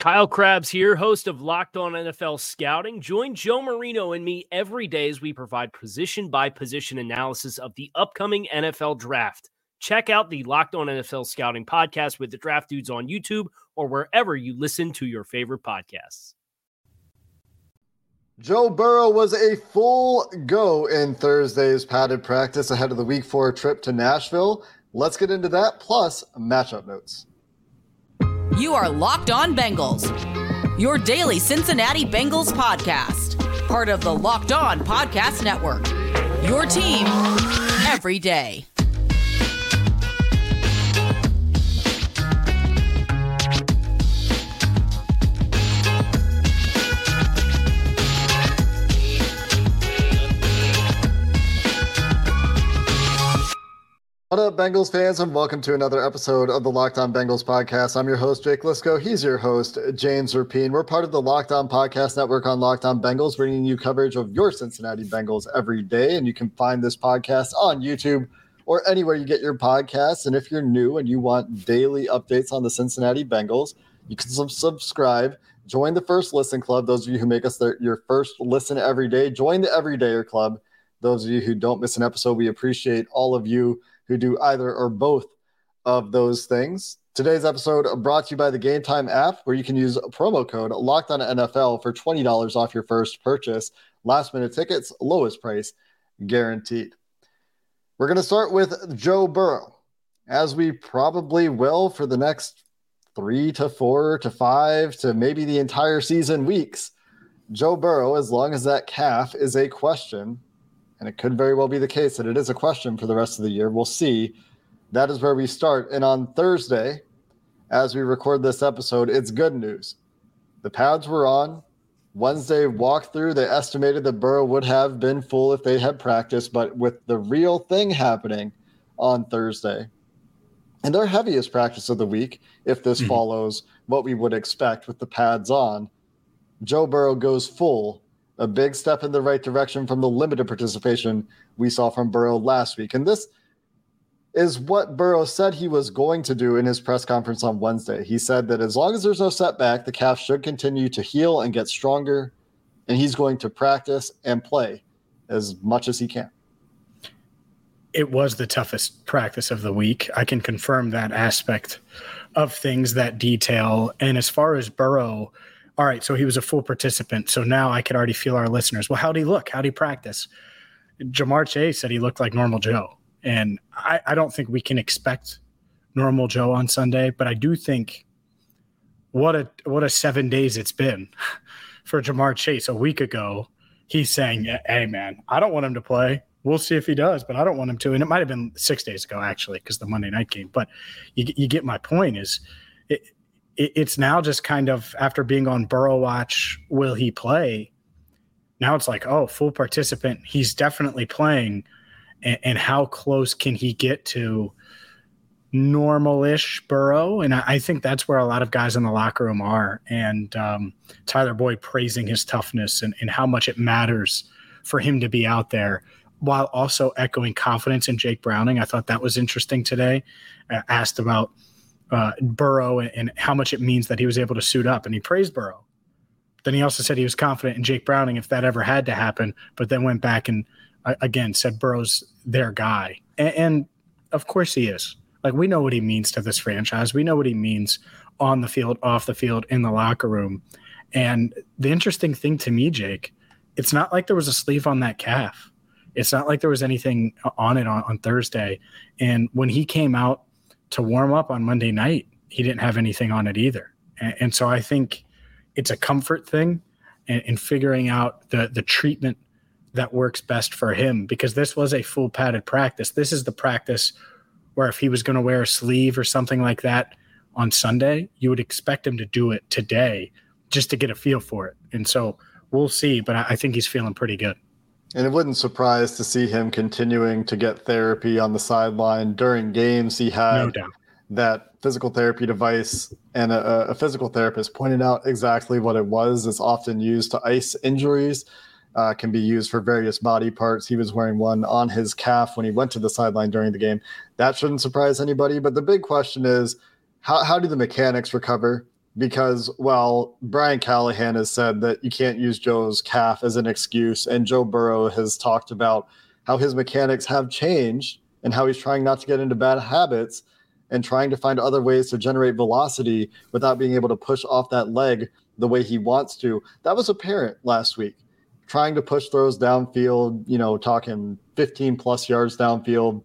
Kyle Crabbs here, host of Locked On NFL Scouting. Join Joe Marino and me every day as we provide position by position analysis of the upcoming NFL draft. Check out the Locked On NFL Scouting podcast with the draft dudes on YouTube or wherever you listen to your favorite podcasts. Joe Burrow was a full go in Thursday's padded practice ahead of the week four trip to Nashville. Let's get into that, plus matchup notes. You are Locked On Bengals, your daily Cincinnati Bengals podcast, part of the Locked On Podcast Network. Your team every day. What up, Bengals fans, and welcome to another episode of the Locked On Bengals podcast. I'm your host, Jake Liscow. He's your host, James Rapien. We're part of the Locked On Podcast Network on Locked On Bengals, bringing you coverage of your Cincinnati Bengals every day. And you can find this podcast on YouTube or anywhere you get your podcasts. And if you're new and you want daily updates on the Cincinnati Bengals, you can subscribe. Join the First Listen Club. Those of you who make us their, your first listen every day, join the Everydayer Club. Those of you who don't miss an episode, we appreciate all of you who do either or both of those things. Today's episode brought to you by the Game Time app, where you can use promo code Locked On NFL for twenty dollars off your first purchase. Last minute tickets, lowest price guaranteed. We're going to start with Joe Burrow, as we probably will for the next three to four to five to maybe the entire season weeks. Joe Burrow, as long as that calf is a question, and it could very well be the case that it is a question for the rest of the year. We'll see. That is where we start. And on Thursday, as we record this episode, it's good news. The pads were on. Wednesday walkthrough, they estimated that Burrow would have been full if they had practiced, but with the real thing happening on Thursday, and their heaviest practice of the week, if this mm-hmm. follows what we would expect with the pads on, Joe Burrow goes full a big step in the right direction from the limited participation we saw from Burrow last week. And this is what Burrow said he was going to do in his press conference on Wednesday. He said that as long as there's no setback, the calf should continue to heal and get stronger, and he's going to practice and play as much as he can. It was the toughest practice of the week. I can confirm that aspect of things, that detail. And as far as Burrow, all right, so he was a full participant. So now I could already feel our listeners. Well, how'd he look? How'd he practice? Ja'Marr Chase said he looked like normal Joe. And I, I don't think we can expect normal Joe on Sunday, but I do think what a what a seven days it's been for Ja'Marr Chase. A week ago, he's saying, Hey man, I don't want him to play. We'll see if he does, but I don't want him to. And it might have been six days ago, actually, because the Monday night game. But you, you get my point is it, it's now just kind of after being on Burrow Watch, will he play? Now it's like, oh, full participant. He's definitely playing. And, and how close can he get to normal-ish Burrow? And I, I, think that's where a lot of guys in the locker room are. And um, Tyler Boyd praising his toughness and, and how much it matters for him to be out there while also echoing confidence in Jake Browning. I thought that was interesting today. Uh, asked about – uh, Burrow and, and, how much it means that he was able to suit up. And he praised Burrow. Then he also said he was confident in Jake Browning if that ever had to happen, but then went back and uh, again said Burrow's their guy. And, and of course he is. Like we know what he means to this franchise. We know what he means on the field, off the field, in the locker room. And the interesting thing to me, Jake, it's not like there was a sleeve on that calf. It's not like there was anything on it on, on Thursday. And when he came out to warm up on Monday night, he didn't have anything on it either. And, and so I think it's a comfort thing in, in figuring out the the treatment that works best for him because this was a full padded practice. This is the practice where if he was going to wear a sleeve or something like that on Sunday, you would expect him to do it today just to get a feel for it. And so we'll see, but I think he's feeling pretty good. And it wouldn't surprise to see him continuing to get therapy on the sideline during games. He had no that physical therapy device, and a, a, physical therapist pointed out exactly what it was. It's often used to ice injuries, uh, can be used for various body parts. He was wearing one on his calf when he went to the sideline during the game. That shouldn't surprise anybody. But the big question is how, how do the mechanics recover? Because well brian callahan has said that you can't use joe's calf as an excuse and joe burrow has talked about how his mechanics have changed and how he's trying not to get into bad habits and trying to find other ways to generate velocity without being able to push off that leg the way he wants to. That was apparent last week. Trying to push throws downfield you know talking 15 plus yards downfield.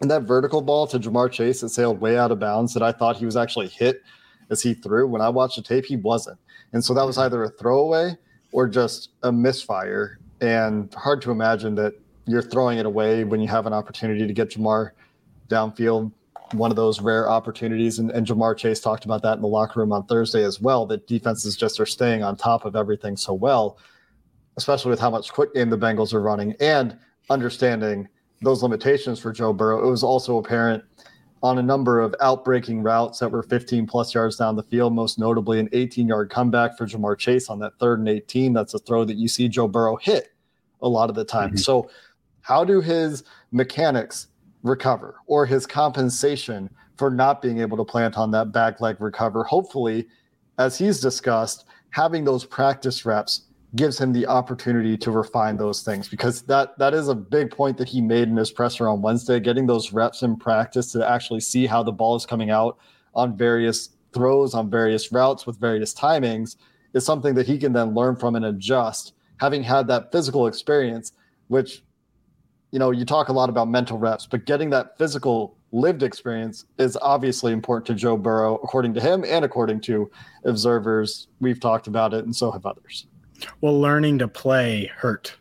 And that vertical ball to ja'marr chase that sailed way out of bounds that i thought he was actually hit as he threw. When I watched the tape, he wasn't. And so that was either a throwaway or just a misfire. And hard to imagine that you're throwing it away when you have an opportunity to get Ja'Marr downfield. One of those rare opportunities. And, and Ja'Marr Chase talked about that in the locker room on Thursday as well, that defenses just are staying on top of everything so well, especially with how much quick game the Bengals are running and understanding those limitations for Joe Burrow. It was also apparent on a number of outbreaking routes that were 15 plus yards down the field, most notably an 18 yard comeback for Ja'Marr Chase on that third and 18. That's a throw that you see Joe Burrow hit a lot of the time. Mm-hmm. So, how do his mechanics recover or his compensation for not being able to plant on that back leg recover? Hopefully, as he's discussed, having those practice reps gives him the opportunity to refine those things because that that is a big point that he made in his presser on Wednesday getting those reps in practice to actually see how the ball is coming out on various throws on various routes with various timings is something that he can then learn from and adjust having had that physical experience which you know you talk a lot about mental reps but getting that physical lived experience is obviously important to Joe Burrow according to him and according to observers. We've talked about it and so have others well, learning to play hurt.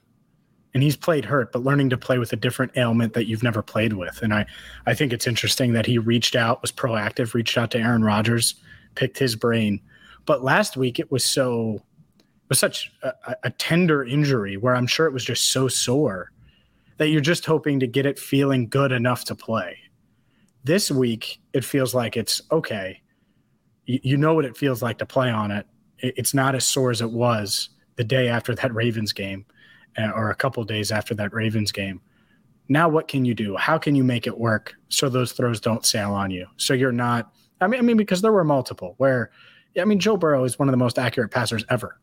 And he's played hurt, but learning to play with a different ailment that you've never played with. And I, I think it's interesting that he reached out, was proactive, reached out to Aaron Rodgers, picked his brain. But last week it was so it was such a, a tender injury where I'm sure it was just so sore that you're just hoping to get it feeling good enough to play. This week, it feels like it's okay. You, you know what it feels like to play on it. it. It's not as sore as it was the day after that Ravens game uh, or a couple days after that Ravens game. Now, what can you do? How can you make it work so those throws don't sail on you? So you're not, I mean, I mean, because there were multiple where, I mean, Joe Burrow is one of the most accurate passers ever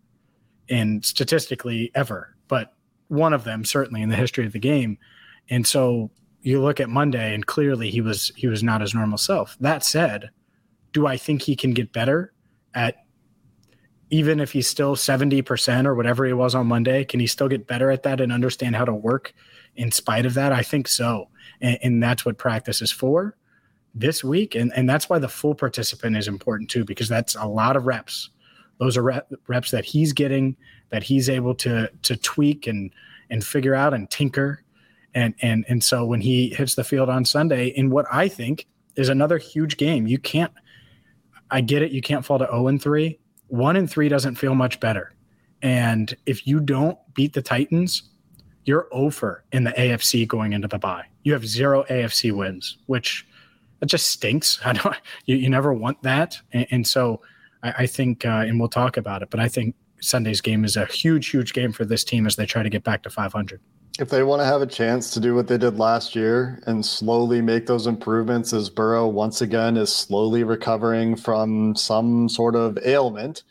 and statistically ever, but one of them certainly in the history of the game. And so you look at Monday and clearly he was he was not his normal self. That said, do I think he can get better at even if he's still 70% or whatever he was on Monday, can he still get better at that and understand how to work in spite of that? I think so. And, and that's what practice is for this week. And, and that's why the full participant is important too, because that's a lot of reps. Those are rep, reps that he's getting, that he's able to, to tweak and, and figure out and tinker. And, and, and so when he hits the field on Sunday in what I think is another huge game, you can't, I get it. You can't fall to 0 and 3 one and three doesn't feel much better. And if you don't beat the Titans, you're over in the AFC going into the bye. You have zero AFC wins, which that just stinks. I don't. You, you never want that, and, and so I, I think, uh, and we'll talk about it. But I think Sunday's game is a huge, huge game for this team as they try to get back to 500. If they want to have a chance to do what they did last year and slowly make those improvements as Burrow once again is slowly recovering from some sort of ailment,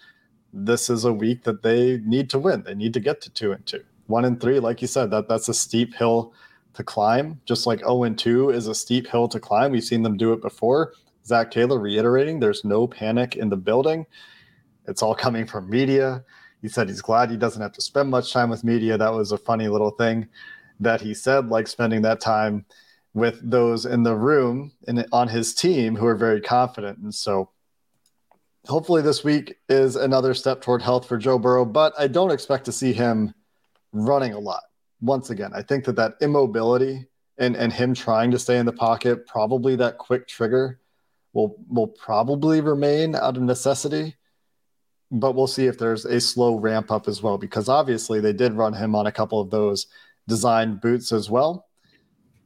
this is a week that they need to win. They need to get to two and two. One and three, like you said, that that's a steep hill to climb. Just like 0 and 2 is a steep hill to climb. We've seen them do it before. Zac Taylor reiterating there's no panic in the building. It's all coming from media. He said he's glad he doesn't have to spend much time with media. That was a funny little thing that he said, like spending that time with those in the room and on his team who are very confident. And so hopefully this week is another step toward health for Joe Burrow, but I don't expect to see him running a lot. once again, I think that that immobility and and him trying to stay in the pocket, probably that quick trigger, will will probably remain out of necessity. But we'll see if there's a slow ramp up as well, because obviously they did run him on a couple of those design boots as well.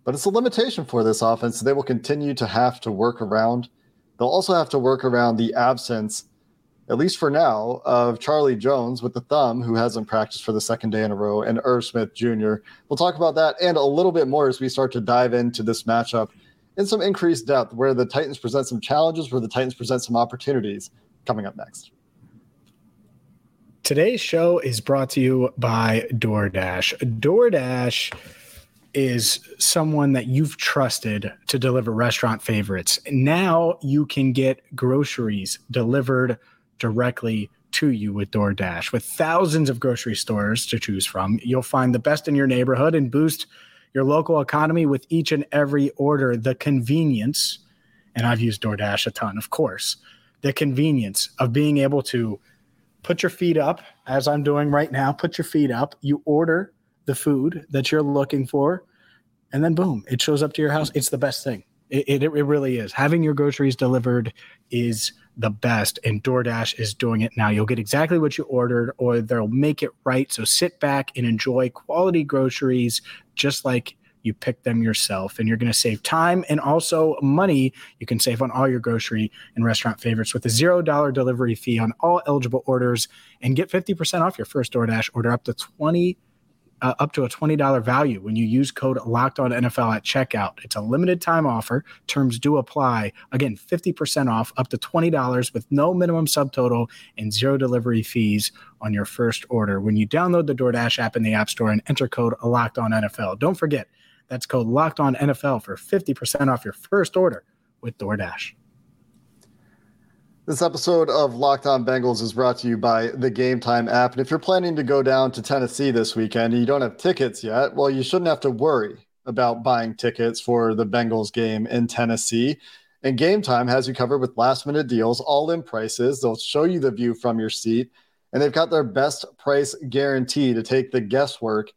But it's a limitation for this offense. They will continue to have to work around. They'll also have to work around the absence at least for now, of Charlie Jones with the thumb, who hasn't practiced for the second day in a row, and Irv Smith Jr. We'll talk about that and a little bit more as we start to dive into this matchup in some increased depth, where the Titans present some challenges, where the Titans present some opportunities. Coming up next. Today's show is brought to you by DoorDash. DoorDash is someone that you've trusted to deliver restaurant favorites. Now you can get groceries delivered directly to you with DoorDash. With thousands of grocery stores to choose from, you'll find the best in your neighborhood and boost your local economy with each and every order. The convenience, and I've used DoorDash a ton, of course, the convenience of being able to put your feet up, as I'm doing right now, put your feet up, you order the food that you're looking for, and then boom, it shows up to your house. It's the best thing. It, it, it really is. Having your groceries delivered is the best, and DoorDash is doing it now. You'll get exactly what you ordered, or they'll make it right. So sit back and enjoy quality groceries just like you pick them yourself and you're going to save time and also money you can save on all your grocery and restaurant favorites with a zero dollar delivery fee on all eligible orders and get 50% off your first DoorDash order up to 20 uh, up to a $20 value when you use code locked on NFL at checkout. It's a limited time offer. Terms do apply. Again, 50% off up to $20 with no minimum subtotal and zero delivery fees on your first order when you download the DoorDash app in the App Store and enter code locked on NFL. Don't forget, that's code locked on NFL for 50% off your first order with DoorDash. This episode of Locked On Bengals is brought to you by the Game Time app. And if you're planning to go down to Tennessee this weekend and you don't have tickets yet, well, you shouldn't have to worry about buying tickets for the Bengals game in Tennessee. And Game Time has you covered with last minute deals, all in prices. They'll show you the view from your seat, and they've got their best price guarantee to take the guesswork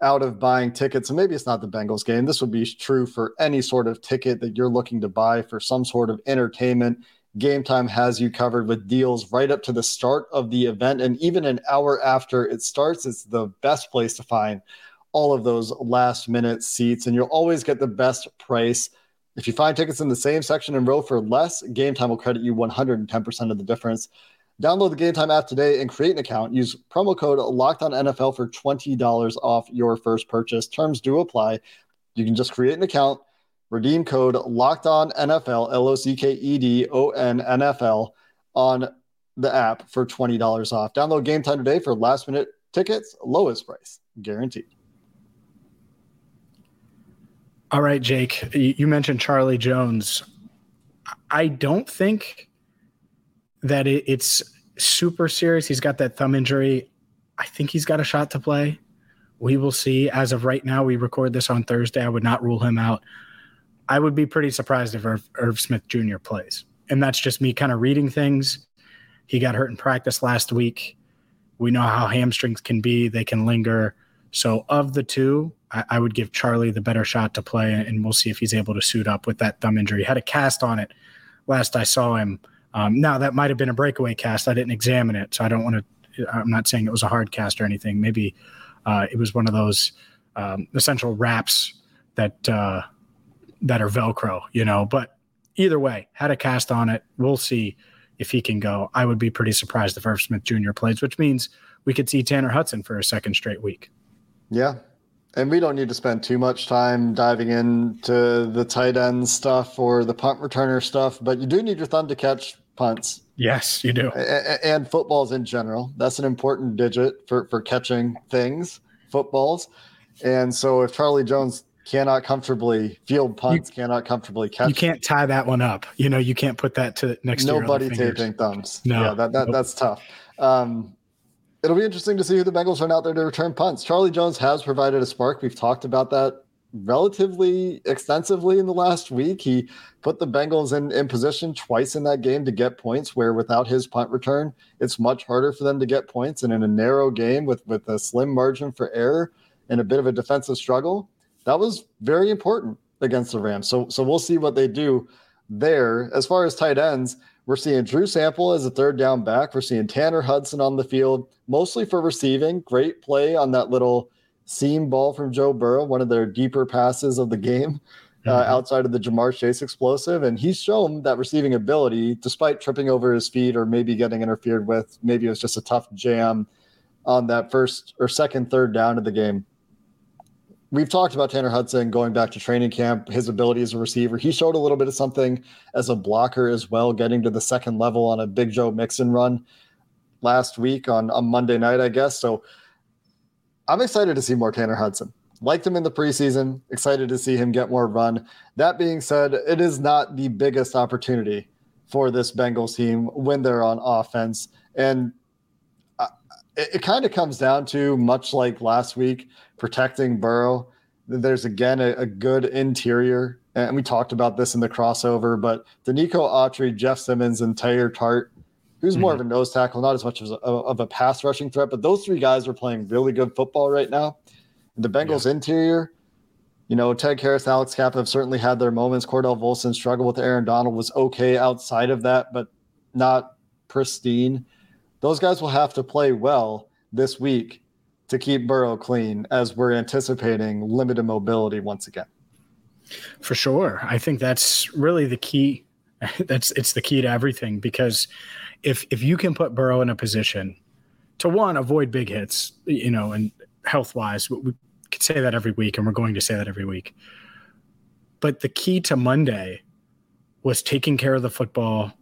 out of buying tickets. And maybe it's not the Bengals game. This would be true for any sort of ticket that you're looking to buy for some sort of entertainment Game Time has you covered with deals right up to the start of the event. And even an hour after it starts, it's the best place to find all of those last minute seats. And you'll always get the best price. If you find tickets in the same section and row for less, Game Time will credit you 110% of the difference. Download the Game Time app today and create an account. Use promo code Locked On NFL for $20 off your first purchase. Terms do apply. You can just create an account Redeem code locked on NFL, L O C K E D O N N F L on the app for $20 off. Download game time today for last minute tickets, lowest price guaranteed. All right, Jake, you mentioned Charlie Jones. I don't think that it's super serious. He's got that thumb injury. I think he's got a shot to play. We will see. As of right now, we record this on Thursday. I would not rule him out. I would be pretty surprised if Irv, Irv Smith Jr. plays. And that's just me kind of reading things. He got hurt in practice last week. We know how hamstrings can be, they can linger. So, of the two, I, I would give Charlie the better shot to play, and we'll see if he's able to suit up with that thumb injury. He had a cast on it last I saw him. Um, now, that might have been a breakaway cast. I didn't examine it, so I don't want to. I'm not saying it was a hard cast or anything. Maybe uh, it was one of those um, essential wraps that uh, that are Velcro, you know. But either way, had a cast on it. We'll see if he can go. I would be pretty surprised if Irv Smith Jr. plays, which means we could see Tanner Hudson for a second straight week. Yeah. And we don't need to spend too much time diving into the tight end stuff or the punt returner stuff, but you do need your thumb to catch punts. Yes, you do. And footballs in general. That's an important digit for, for catching things, footballs. And so if Charlie Jones cannot comfortably field punts, you, cannot comfortably catch. You can't tie that one up. You know, you can't put that to next Nobody taping thumbs. No, yeah, that, that nope. that's tough. Um, it'll be interesting to see who the Bengals run out there to return punts. Charlie Jones has provided a spark. We've talked about that relatively extensively in the last week. He put the Bengals in, in position twice in that game to get points, where without his punt return, it's much harder for them to get points. And in a narrow game with, with a slim margin for error, and a bit of a defensive struggle, that was very important against the Rams. So so we'll see what they do there. As far as tight ends, we're seeing Drew Sample as a third down back. We're seeing Tanner Hudson on the field, mostly for receiving. Great play on that little seam ball from Joe Burrow, one of their deeper passes of the game. Uh, mm-hmm. outside of the Ja'Marr Chase explosive. And he's shown that receiving ability despite tripping over his feet or maybe getting interfered with. Maybe it was just a tough jam on that first or second, third down of the game we've talked about Tanner Hudson going back to training camp, his ability as a receiver. He showed a little bit of something as a blocker as well, getting to the second level on a Big Joe Mixon run last week on, on Monday night, I guess. So I'm excited to see more Tanner Hudson. Liked him in the preseason, excited to see him get more run. That being said, it is not the biggest opportunity for this Bengals team when they're on offense. And it, it kind of comes down to much like last week, protecting Burrow. There's again a, a good interior, and we talked about this in the crossover. But Denico Autry, Jeff Simmons, and Teair Tart, who's mm-hmm. more of a nose tackle, not as much as a, of a pass rushing threat, but those three guys are playing really good football right now. And the Bengals yeah. interior, you know, Ted Karras, Alex Cappa have certainly had their moments. Cordell Volson struggled with Aaron Donald, was okay outside of that, but not pristine those guys will have to play well this week to keep Burrow clean as we're anticipating limited mobility once again. For sure. I think that's really the key. That's it's the key to everything because if if you can put Burrow in a position to one avoid big hits, you know, and health wise, we could say that every week, and we're going to say that every week. But the key to Monday was taking care of the football,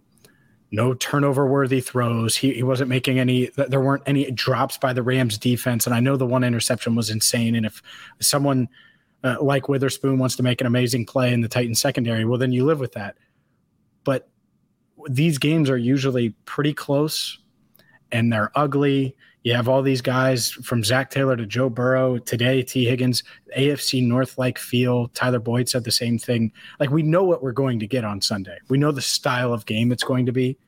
no turnover worthy throws. He, he wasn't making any, there weren't any drops by the Rams defense. And I know the one interception was insane. And if someone uh, like Witherspoon wants to make an amazing play in the Titans secondary, well, then you live with that. But these games are usually pretty close and they're ugly. You have all these guys from Zac Taylor to Joe Burrow today, Tee Higgins, AFC North like feel. Tyler Boyd said the same thing. Like we know what we're going to get on Sunday. We know the style of game it's going to be.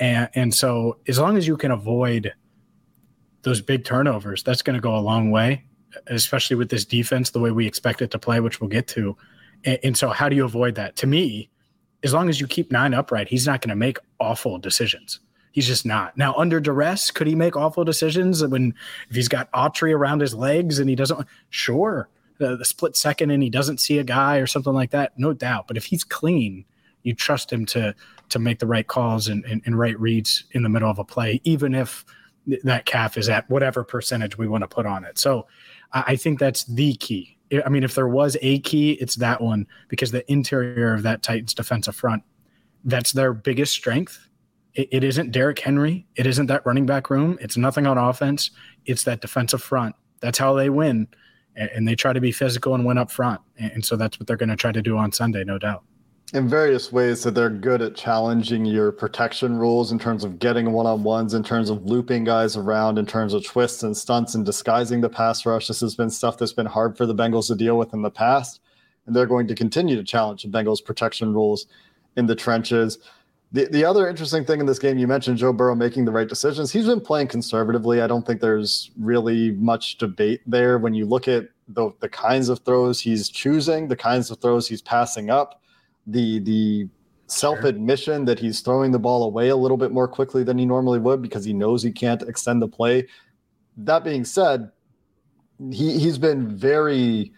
And, and so as long as you can avoid those big turnovers, that's going to go a long way, especially with this defense, the way we expect it to play, which we'll get to. And, and so how do you avoid that? To me, as long as you keep nine upright, he's not going to make awful decisions. He's just not. Now, under duress, could he make awful decisions when if he's got Autry around his legs and he doesn't? Sure, the, the, split second and he doesn't see a guy or something like that, no doubt. But if he's clean, you trust him to to make the right calls and, and, and right reads in the middle of a play, even if that calf is at whatever percentage we want to put on it. So I think that's the key. I mean, if there was a key, it's that one because the interior of that Titans defensive front, that's their biggest strength it, it isn't Derrick Henry. It isn't that running back room. It's nothing on offense. It's that defensive front. That's how they win. And, and they try to be physical and win up front. And, and so that's what they're going to try to do on Sunday, no doubt in various ways that they're good at challenging your protection rules in terms of getting one-on-ones in terms of looping guys around in terms of twists and stunts and disguising the pass rush this has been stuff that's been hard for the bengals to deal with in the past and they're going to continue to challenge the bengals protection rules in the trenches the, the other interesting thing in this game, you mentioned Joe Burrow making the right decisions. He's been playing conservatively. I don't think there's really much debate there. When you look at the, the kinds of throws he's choosing, the kinds of throws he's passing up, the the self admission that he's throwing the ball away a little bit more quickly than he normally would because he knows he can't extend the play. That being said, he he's been very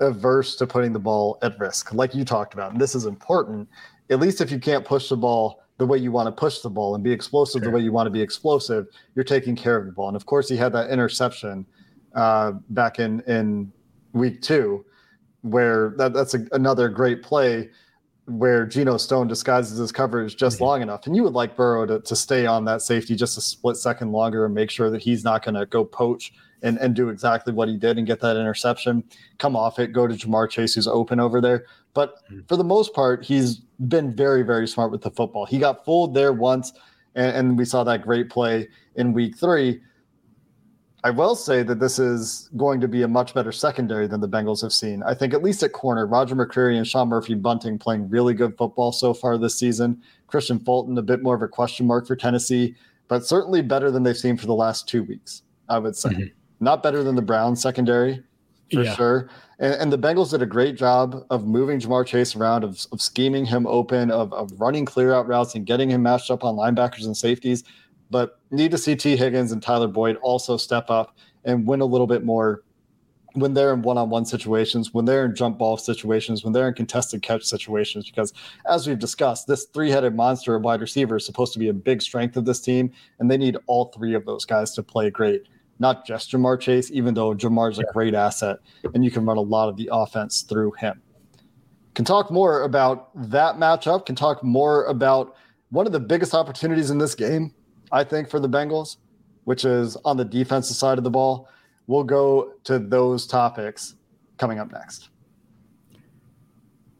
averse to putting the ball at risk, like you talked about. And this is important at least if you can't push the ball the way you want to push the ball and be explosive sure. the way you want to be explosive, you're taking care of the ball. And of course, he had that interception uh, back in in week two, where that, that's a, another great play where Geno Stone disguises his coverage just mm-hmm. long enough. And you would like Burrow to, to stay on that safety just a split second longer and make sure that he's not going to go poach and, and do exactly what he did and get that interception, come off it, go to Ja'Marr Chase, who's open over there. But mm-hmm. for the most part, he's been very, very smart with the football. He got fooled there once, and, and we saw that great play in week three. I will say that this is going to be a much better secondary than the Bengals have seen. I think at least at corner, Roger McCreary and Sean Murphy Bunting playing really good football so far this season. Kristian Fulton, a bit more of a question mark for Tennessee, but certainly better than they've seen for the last two weeks, I would say. Mm-hmm. Not better than the Browns secondary for Yeah. sure. And, and the Bengals did a great job of moving Ja'Marr Chase around, of, of scheming him open, of, of running clear out routes and getting him matched up on linebackers and safeties. But need to see Tee Higgins and Tyler Boyd also step up and win a little bit more when they're in one-on-one situations, when they're in jump ball situations, when they're in contested catch situations. Because as we've discussed, this three-headed monster of wide receiver is supposed to be a big strength of this team, and they need all three of those guys to play great. Not just Ja'Marr Chase, even though Ja'Marr's a great asset, and you can run a lot of the offense through him. Can talk more about that matchup. Can talk more about one of the biggest opportunities in this game, I think, for the Bengals, which is on the defensive side of the ball. We'll go to those topics coming up next.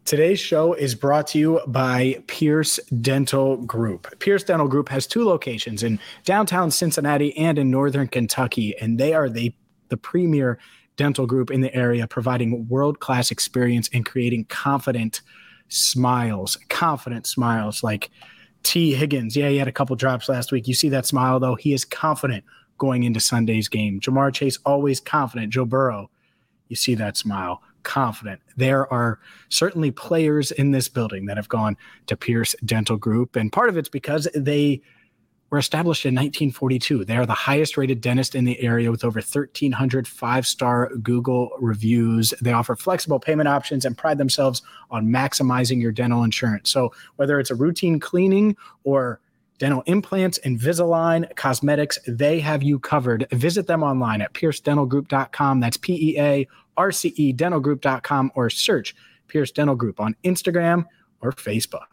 Today's show is brought to you by Pearce Dental Group. Pearce Dental Group has two locations in downtown Cincinnati and in northern Kentucky, and they are the, the premier dental group in the area, providing world class experience and creating confident smiles. Confident smiles like Tee Higgins. Yeah, he had a couple drops last week. You see that smile, though? He is confident going into Sunday's game. Ja'Marr Chase, always confident. Joe Burrow, you see that smile confident. There are certainly players in this building that have gone to Pearce Dental Group, and part of it's because they were established in 1942. They are the highest rated dentist in the area with over 1,300 five star Google reviews. They offer flexible payment options and pride themselves on maximizing your dental insurance. So, whether it's a routine cleaning or dental implants, Invisalign, cosmetics, they have you covered. Visit them online at pearcedentalgroup.com. That's P E A R C E dentalgroup.com or search Pearce Dental Group on Instagram or Facebook.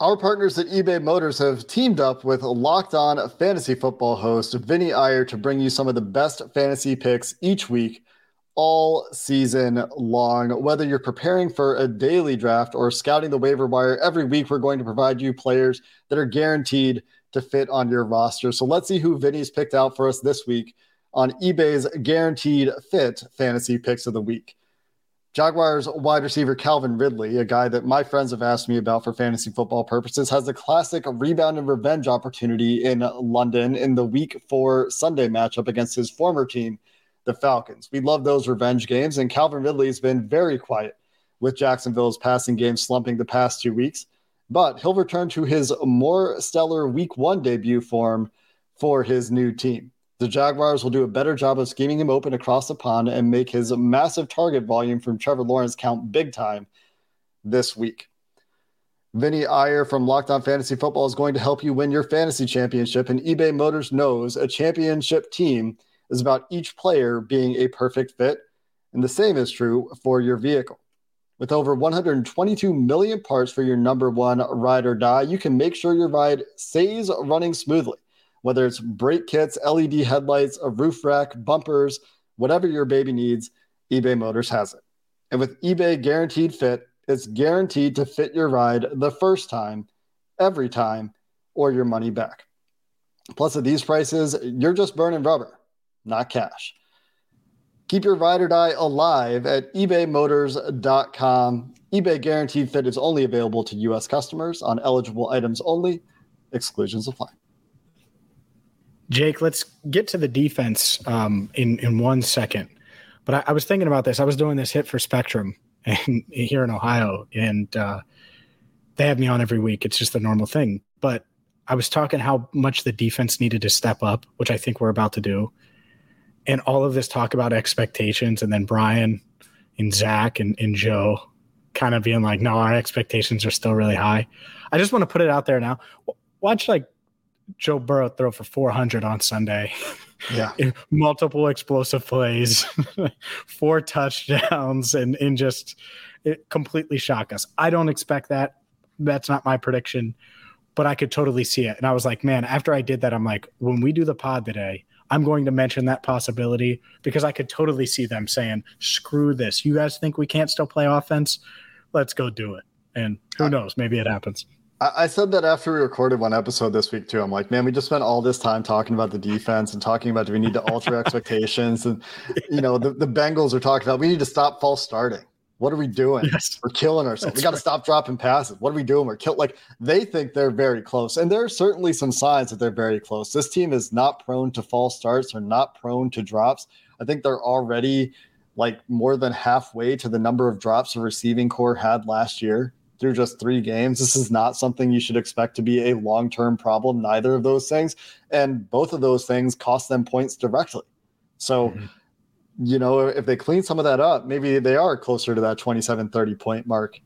Our partners at eBay Motors have teamed up with Locked On Fantasy Football host Vinny Iyer to bring you some of the best fantasy picks each week, all season long. Whether you're preparing for a daily draft or scouting the waiver wire, every week we're going to provide you players that are guaranteed to fit on your roster. So let's see who Vinny's picked out for us this week on eBay's Guaranteed Fit Fantasy Picks of the Week. Jaguars wide receiver Calvin Ridley, a guy that my friends have asked me about for fantasy football purposes, has a classic rebound and revenge opportunity in London in the week four Sunday matchup against his former team, the Falcons. We love those revenge games, and Calvin Ridley has been very quiet with Jacksonville's passing game slumping the past two weeks, but he'll return to his more stellar week one debut form for his new team. The Jaguars will do a better job of scheming him open across the pond and make his massive target volume from Trevor Lawrence count big time this week. Vinny Iyer from Locked On Fantasy Football is going to help you win your fantasy championship, and eBay Motors knows a championship team is about each player being a perfect fit, and the same is true for your vehicle. With over 122 million parts for your number one ride or die, you can make sure your ride stays running smoothly. Whether it's brake kits, LED headlights, a roof rack, bumpers, whatever your baby needs, eBay Motors has it. And with eBay Guaranteed Fit, it's guaranteed to fit your ride the first time, every time, or your money back. Plus, at these prices, you're just burning rubber, not cash. Keep your ride or die alive at ebaymotors.com. eBay Guaranteed Fit is only available to U.S. customers on eligible items only. Exclusions apply. Jake, let's get to the defense um, in in one second. But I, I, was thinking about this. I was doing this hit for Spectrum and here in Ohio, and uh, they have me on every week. It's just the normal thing. But I was talking how much the defense needed to step up, which I think we're about to do, and all of this talk about expectations, and then Brian and Zac and, and Joe kind of being like, "No, our expectations are still really high." I just want to put it out there now. Watch like Joe Burrow throw for 400 on Sunday. Yeah. Multiple explosive plays, four touchdowns, and, and just it completely shock us. I don't expect that. That's not my prediction, but I could totally see it. And I was like, man, after I did that, I'm like, when we do the pod today, I'm going to mention that possibility because I could totally see them saying, screw this. You guys think we can't still play offense? Let's go do it. And who uh, knows? Maybe it happens. I said that after we recorded one episode this week too. I'm like, man, we just spent all this time talking about the defense and talking about do we need to alter expectations, and you know, the, the Bengals are talking about we need to stop false starting. What are we doing? Yes. We're killing ourselves. That's we got to right. stop dropping passes. What are we doing? We're kill like they think they're very close, and there are certainly some signs that they're very close. This team is not prone to false starts They're not prone to drops. I think they're already like more than halfway to the number of drops the receiving corps had last year through just three games. This is not something you should expect to be a long term problem. Neither of those things, and both of those things cost them points directly. So Mhm. you know, if they clean some of that up, maybe they are closer to that 27, 30 point mark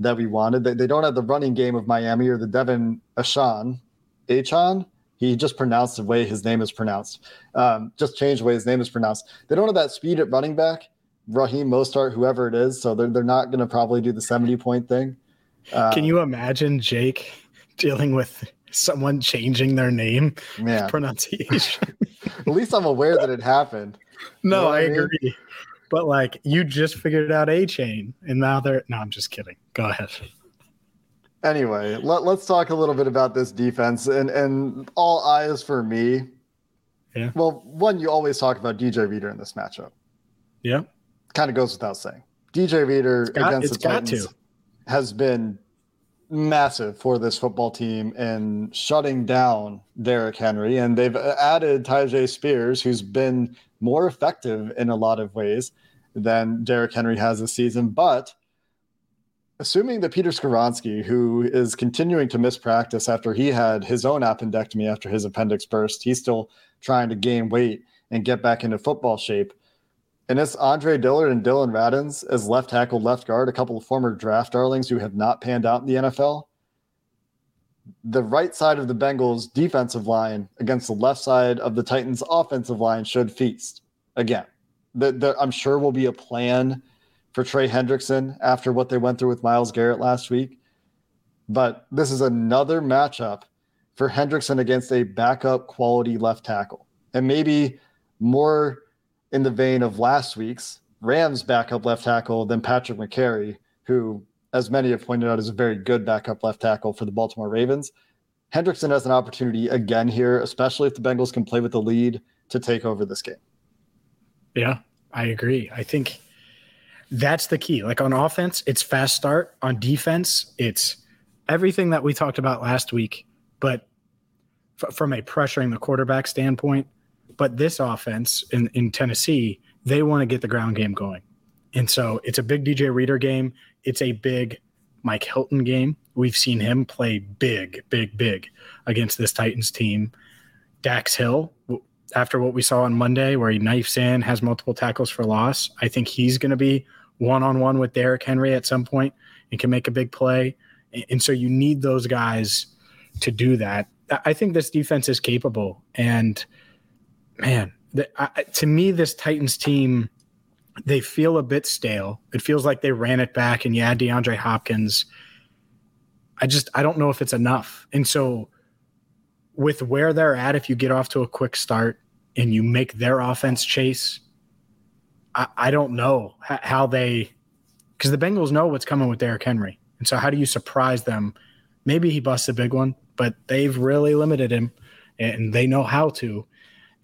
that we wanted. They, they don't have the running game of Miami or the De'Von Ashan. Achan? He just pronounced the way his name is pronounced. Um, just changed the way his name is pronounced. They don't have that speed at running back, Raheem Mostert, whoever it is. So they're, they're not going to probably do the 70 point thing. Uh, Can you imagine Jake dealing with someone changing their name Yeah. pronunciation? At least I'm aware that it happened. no, know I I mean? agree. But like you just figured out a chain and now they're no, I'm just kidding. Go ahead. Anyway, let, let's talk a little bit about this defense and and all eyes for me. Yeah. Well, one, you always talk about DJ Reader in this matchup. Yeah. Kind of goes without saying. DJ Reader It's got- against it's the got Titans to. Has been massive for this football team in shutting down Derrick Henry, and they've added Tyjae Spears, who's been more effective in a lot of ways than Derrick Henry has this season. But assuming that Peter Skoronski, who is continuing to miss practice after he had his own appendectomy after his appendix burst, he's still trying to gain weight and get back into football shape. And it's Andre Dillard and Dillon Radunz as left tackle, left guard, a couple of former draft darlings who have not panned out in the NFL. The right side of the Bengals defensive line against the left side of the Titans offensive line should feast again. The, the, I'm sure will be a plan for Trey Hendrickson after what they went through with Myles Garrett last week. But this is another matchup for Hendrickson against a backup quality left tackle. And maybe more in the vein of last week's Rams backup left tackle than Patrick Mekari, who, as many have pointed out, is a very good backup left tackle for the Baltimore Ravens. Hendrickson has an opportunity again here, especially if the Bengals can play with the lead to take over this game. Yeah, I agree. I think that's the key. Like on offense, it's fast start. On defense, it's everything that we talked about last week, but f- from a pressuring the quarterback standpoint. But this offense in, in Tennessee, they want to get the ground game going. And so it's a big DJ Reader game. It's a big Mike Hilton game. We've seen him play big, big, big against this Titans team. Dax Hill, after what we saw on Monday, where he knifes in, has multiple tackles for loss, I think he's going to be one on one with Derrick Henry at some point and can make a big play. And- so you need those guys to do that. I think this defense is capable. And man, the, I, to me, this Titans team, they feel a bit stale. It feels like they ran it back and yeah, DeAndre Hopkins. I just, I don't know if it's enough. And so, with where they're at, if you get off to a quick start and you make their offense chase, I, I don't know how they, because the Bengals know what's coming with Derrick Henry. And so, how do you surprise them? Maybe he busts a big one, but they've really limited him and they know how to.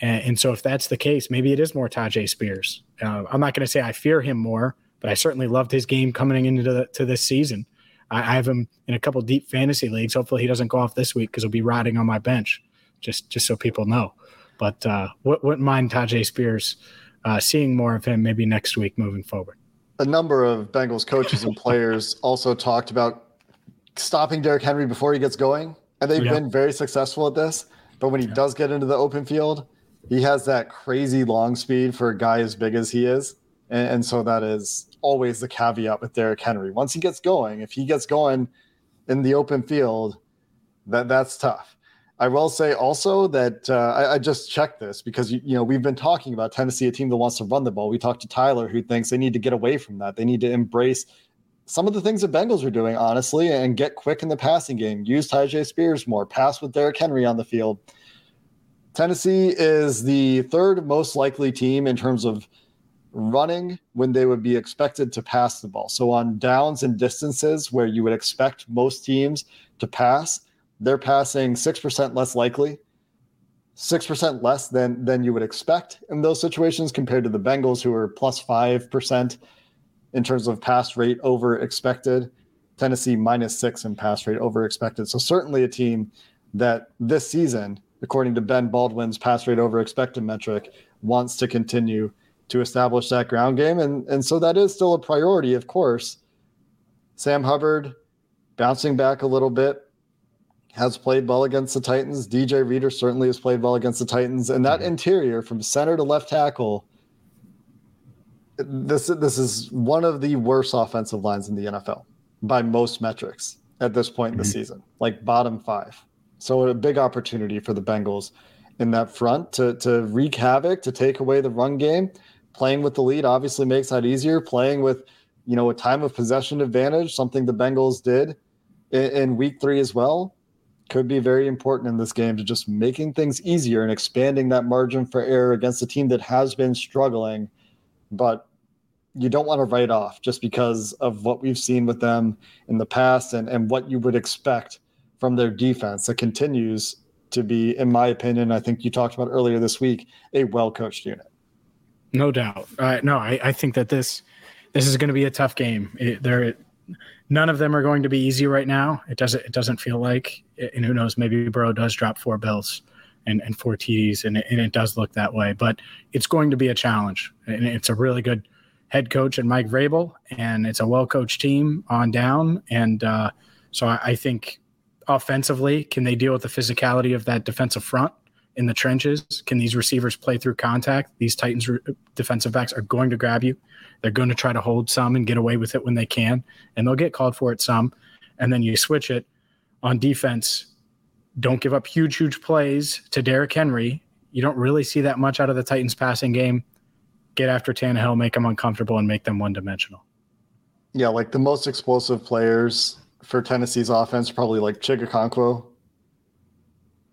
And, and so, if that's the case, maybe it is more Tyjae Spears. Uh, I'm not going to say I fear him more, but I certainly loved his game coming into the, to this season. I, I have him in a couple deep fantasy leagues. Hopefully, he doesn't go off this week because he'll be riding on my bench. Just just so people know. But uh, wou- wouldn't mind Tyjae Spears uh, seeing more of him maybe next week moving forward. A number of Bengals coaches and players also talked about stopping Derrick Henry before he gets going, and they've Yeah. been very successful at this. But when he does get into the open field, he has that crazy long speed for a guy as big as he is. And, and so that is always the caveat with Derrick Henry. Once he gets going, if he gets going in the open field, that that's tough. I will say also that uh, I, I just checked this because you, you know we've been talking about Tennessee, a team that wants to run the ball. We talked to Tyler, who thinks they need to get away from that. They need to embrace some of the things the Bengals are doing, honestly, and get quick in the passing game. Use Tyjae Spears more. Pass with Derrick Henry on the field. Tennessee is the third most likely team in terms of running when they would be expected to pass the ball. So on downs and distances where you would expect most teams to pass, they're passing 6% less likely, 6% less than than you would expect in those situations compared to the Bengals who are plus 5% in terms of pass rate over expected. Tennessee minus six in pass rate over expected. So certainly a team that this season, according to Ben Baldwin's pass rate over expected metric, wants to continue to establish that ground game. And, and so that is still a priority, of course. Sam Hubbard bouncing back a little bit, has played well against the Titans. DJ Reader certainly has played well against the Titans. And that mm-hmm. interior from center to left tackle, this, this is one of the worst offensive lines in the NFL by most metrics at this point in the mm-hmm. season, like bottom five. So a big opportunity for the Bengals in that front to to wreak havoc, to take away the run game. Playing with the lead obviously makes that easier. Playing with, you know, a time of possession advantage, something the Bengals did in, in week three as well, could be very important in this game to just making things easier and expanding that margin for error against a team that has been struggling, but you don't want to write off just because of what we've seen with them in the past and, and what you would expect from their defense that continues to be, in my opinion, I think you talked about earlier this week, a well coached unit. No doubt. Uh, no, I, I, think that this this is going to be a tough game. It, there, none of them are going to be easy right now. It doesn't it doesn't feel like, and who knows, maybe Burrow does drop four bills and, and four TDs, and it, and it does look that way. But it's going to be a challenge, and it's a really good head coach and Mike Vrabel, and it's a well coached team on down. And uh, so I, I, think offensively, can they deal with the physicality of that defensive front in the trenches? Can these receivers play through contact? These Titans re- defensive backs are going to grab you. They're going to try to hold some and get away with it when they can, and they'll get called for it some. And then you switch it on defense. Don't give up huge, huge plays to Derrick Henry. You don't really see that much out of the Titans passing game. Get after Tannehill, make them uncomfortable, and make them one dimensional. Yeah, like the most explosive players for Tennessee's offense, probably like Chig Okonkwo,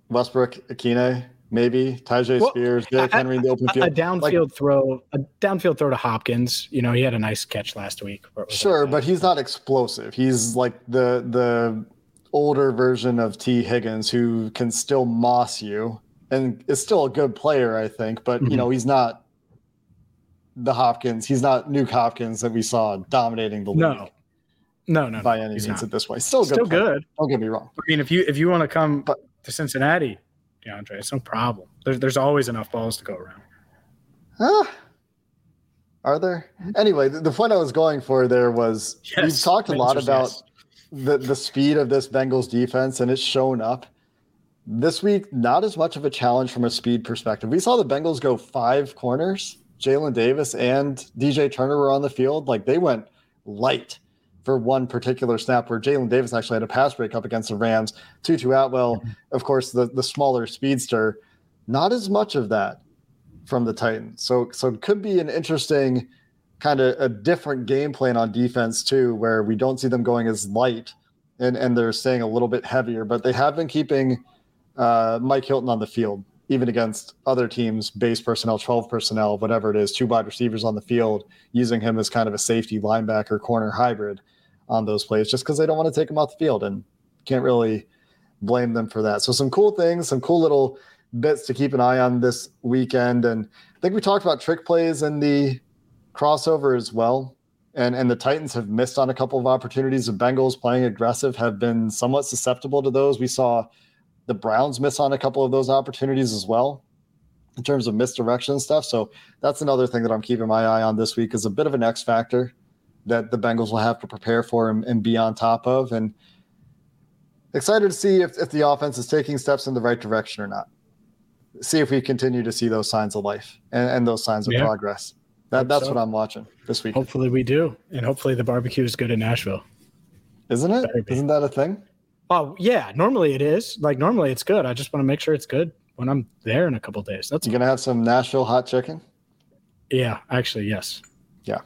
Westbrook Ikhine, maybe Tyjae well, Spears, Derrick Henry in the open field. A downfield like, throw, a downfield throw to Hopkins. You know, he had a nice catch last week. Sure, but he's not explosive. He's like the the older version of Tee Higgins who can still moss you and is still a good player, I think. But mm-hmm. you know, he's not the Hopkins. He's not Nuke Hopkins that we saw dominating the league. No. No, no, by any means not. at this point. Still good. Still good. Don't get me wrong. I mean, if you if you want to come but, to Cincinnati, DeAndre, it's no problem. There's there's always enough balls to go around. Huh? Are there? Anyway, the, the point I was going for there was yes, we've talked a lot about yes. the the speed of this Bengals defense, and it's shown up this week. Not as much of a challenge from a speed perspective. We saw the Bengals go five corners. Jalen Davis and DJ Turner were on the field. Like they went light for one particular snap where Jalen Davis actually had a pass breakup against the Rams. Tutu Atwell, mm-hmm. of course, the, the smaller speedster. Not as much of that from the Titans. So so it could be an interesting kind of a different game plan on defense too, where we don't see them going as light and, and they're staying a little bit heavier, but they have been keeping uh, Mike Hilton on the field, even against other teams, base personnel, 12 personnel, whatever it is, two wide receivers on the field, using him as kind of a safety linebacker corner hybrid on those plays just because they don't want to take him off the field and can't really blame them for that. So some cool things, some cool little bits to keep an eye on this weekend. And I think we talked about trick plays in the crossover as well. And and the Titans have missed on a couple of opportunities. The Bengals playing aggressive have been somewhat susceptible to those. We saw the Browns miss on a couple of those opportunities as well in terms of misdirection stuff. So that's another thing that I'm keeping my eye on this week is a bit of an X factor that the Bengals will have to prepare for and, and be on top of. And excited to see if, if the offense is taking steps in the right direction or not. See if we continue to see those signs of life and, and those signs of yeah. progress. That, that's so. what I'm watching this week. Hopefully we do. And hopefully the barbecue is good in Nashville. Isn't it? Isn't that a thing? Oh yeah, normally it is. Like normally it's good. I just want to make sure it's good when I'm there in a couple days. That's you gonna have some Nashville hot chicken. Yeah, actually, yes. Yeah,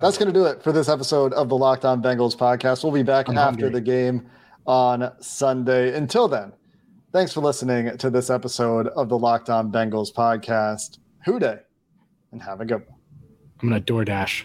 that's going to do it for this episode of the Locked On Bengals podcast. We'll be back I'm after hungry. the game on Sunday. Until then, thanks for listening to this episode of the Locked On Bengals podcast. Dey, and have a good one. I'm going to DoorDash.